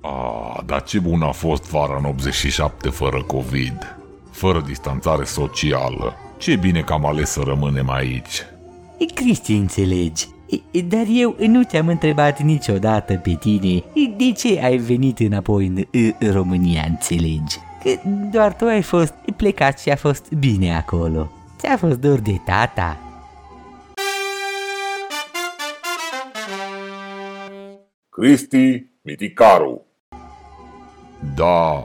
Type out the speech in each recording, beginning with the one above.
A, dar ce bun a fost vara în 87 fără COVID, fără distanțare socială. Ce bine că am ales să rămânem aici. E, Cristi, înțelegi. E, Dar eu nu te-am întrebat niciodată pe tine e, de ce ai venit înapoi în, în România, înțelegi? Că doar tu ai fost plecat și a fost bine acolo. Ți-a fost dor de tata. Cristi Miticaru. Da,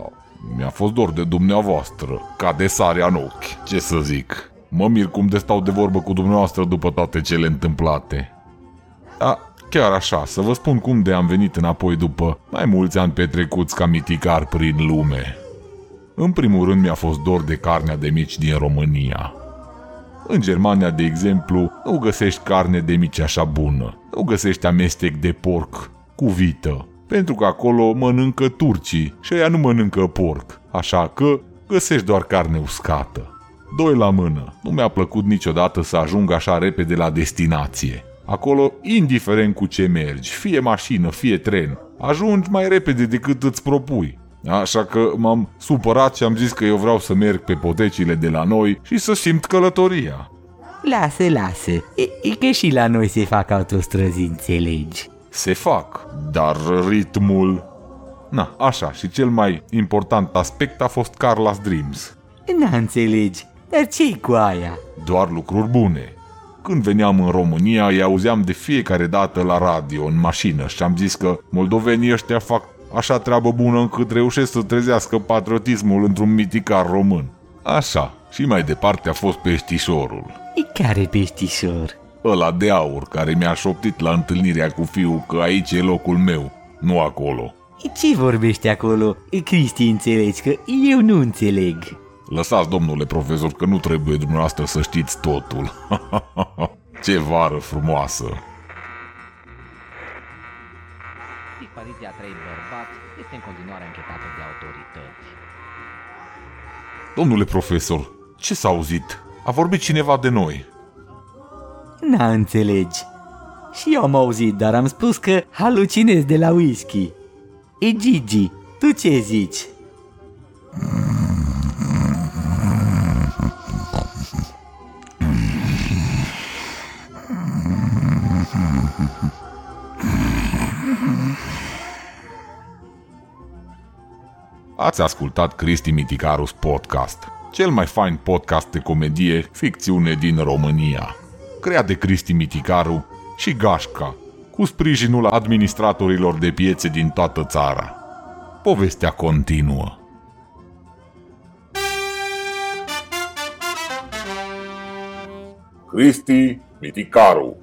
mi-a fost dor de dumneavoastră, ca de sarea în ochi, ce să zic. Mă mir cum de stau de vorbă cu dumneavoastră după toate cele întâmplate. A, chiar așa, să vă spun cum de am venit înapoi după mai mulți ani petrecuți ca miticar prin lume. În primul rând mi-a fost dor de carnea de mici din România. În Germania, de exemplu, nu găsești carne de mici așa bună. Nu găsești amestec de porc cu vită, pentru că acolo mănâncă turcii și ea nu mănâncă porc, așa că găsești doar carne uscată. Doi la mână, nu mi-a plăcut niciodată să ajung așa repede la destinație. Acolo, indiferent cu ce mergi, fie mașină, fie tren, ajungi mai repede decât îți propui. Așa că m-am supărat și am zis că eu vreau să merg pe potecile de la noi și să simt călătoria. Lasă, lasă. E, e că și la noi se fac autostrăzi, înțelegi. Se fac, dar ritmul... Na, așa, și cel mai important aspect a fost Carla's Dreams. N-a înțelegi. Dar ce cu aia? Doar lucruri bune. Când veneam în România, îi auzeam de fiecare dată la radio, în mașină și am zis că moldovenii ăștia fac așa treabă bună încât reușesc să trezească patriotismul într-un miticar român. Așa, și mai departe a fost peștișorul. E care peștișor? Ăla de aur care mi-a șoptit la întâlnirea cu fiul că aici e locul meu, nu acolo. E ce vorbești acolo? E, Cristi, înțelegi că eu nu înțeleg. Lăsați, domnule profesor, că nu trebuie dumneavoastră să știți totul. Ce vară frumoasă! Dispariția trei bărbați este în continuare închetată de autorități. Domnule profesor, ce s-a auzit? A vorbit cineva de noi. N-a înțelegi. Și eu am auzit, dar am spus că halucinez de la whisky. E Gigi, tu ce zici? Ați ascultat Cristi Miticarus Podcast, cel mai fain podcast de comedie ficțiune din România. Creat de Cristi Miticaru și Gașca, cu sprijinul administratorilor de piețe din toată țara. Povestea continuă. Cristi Miticaru.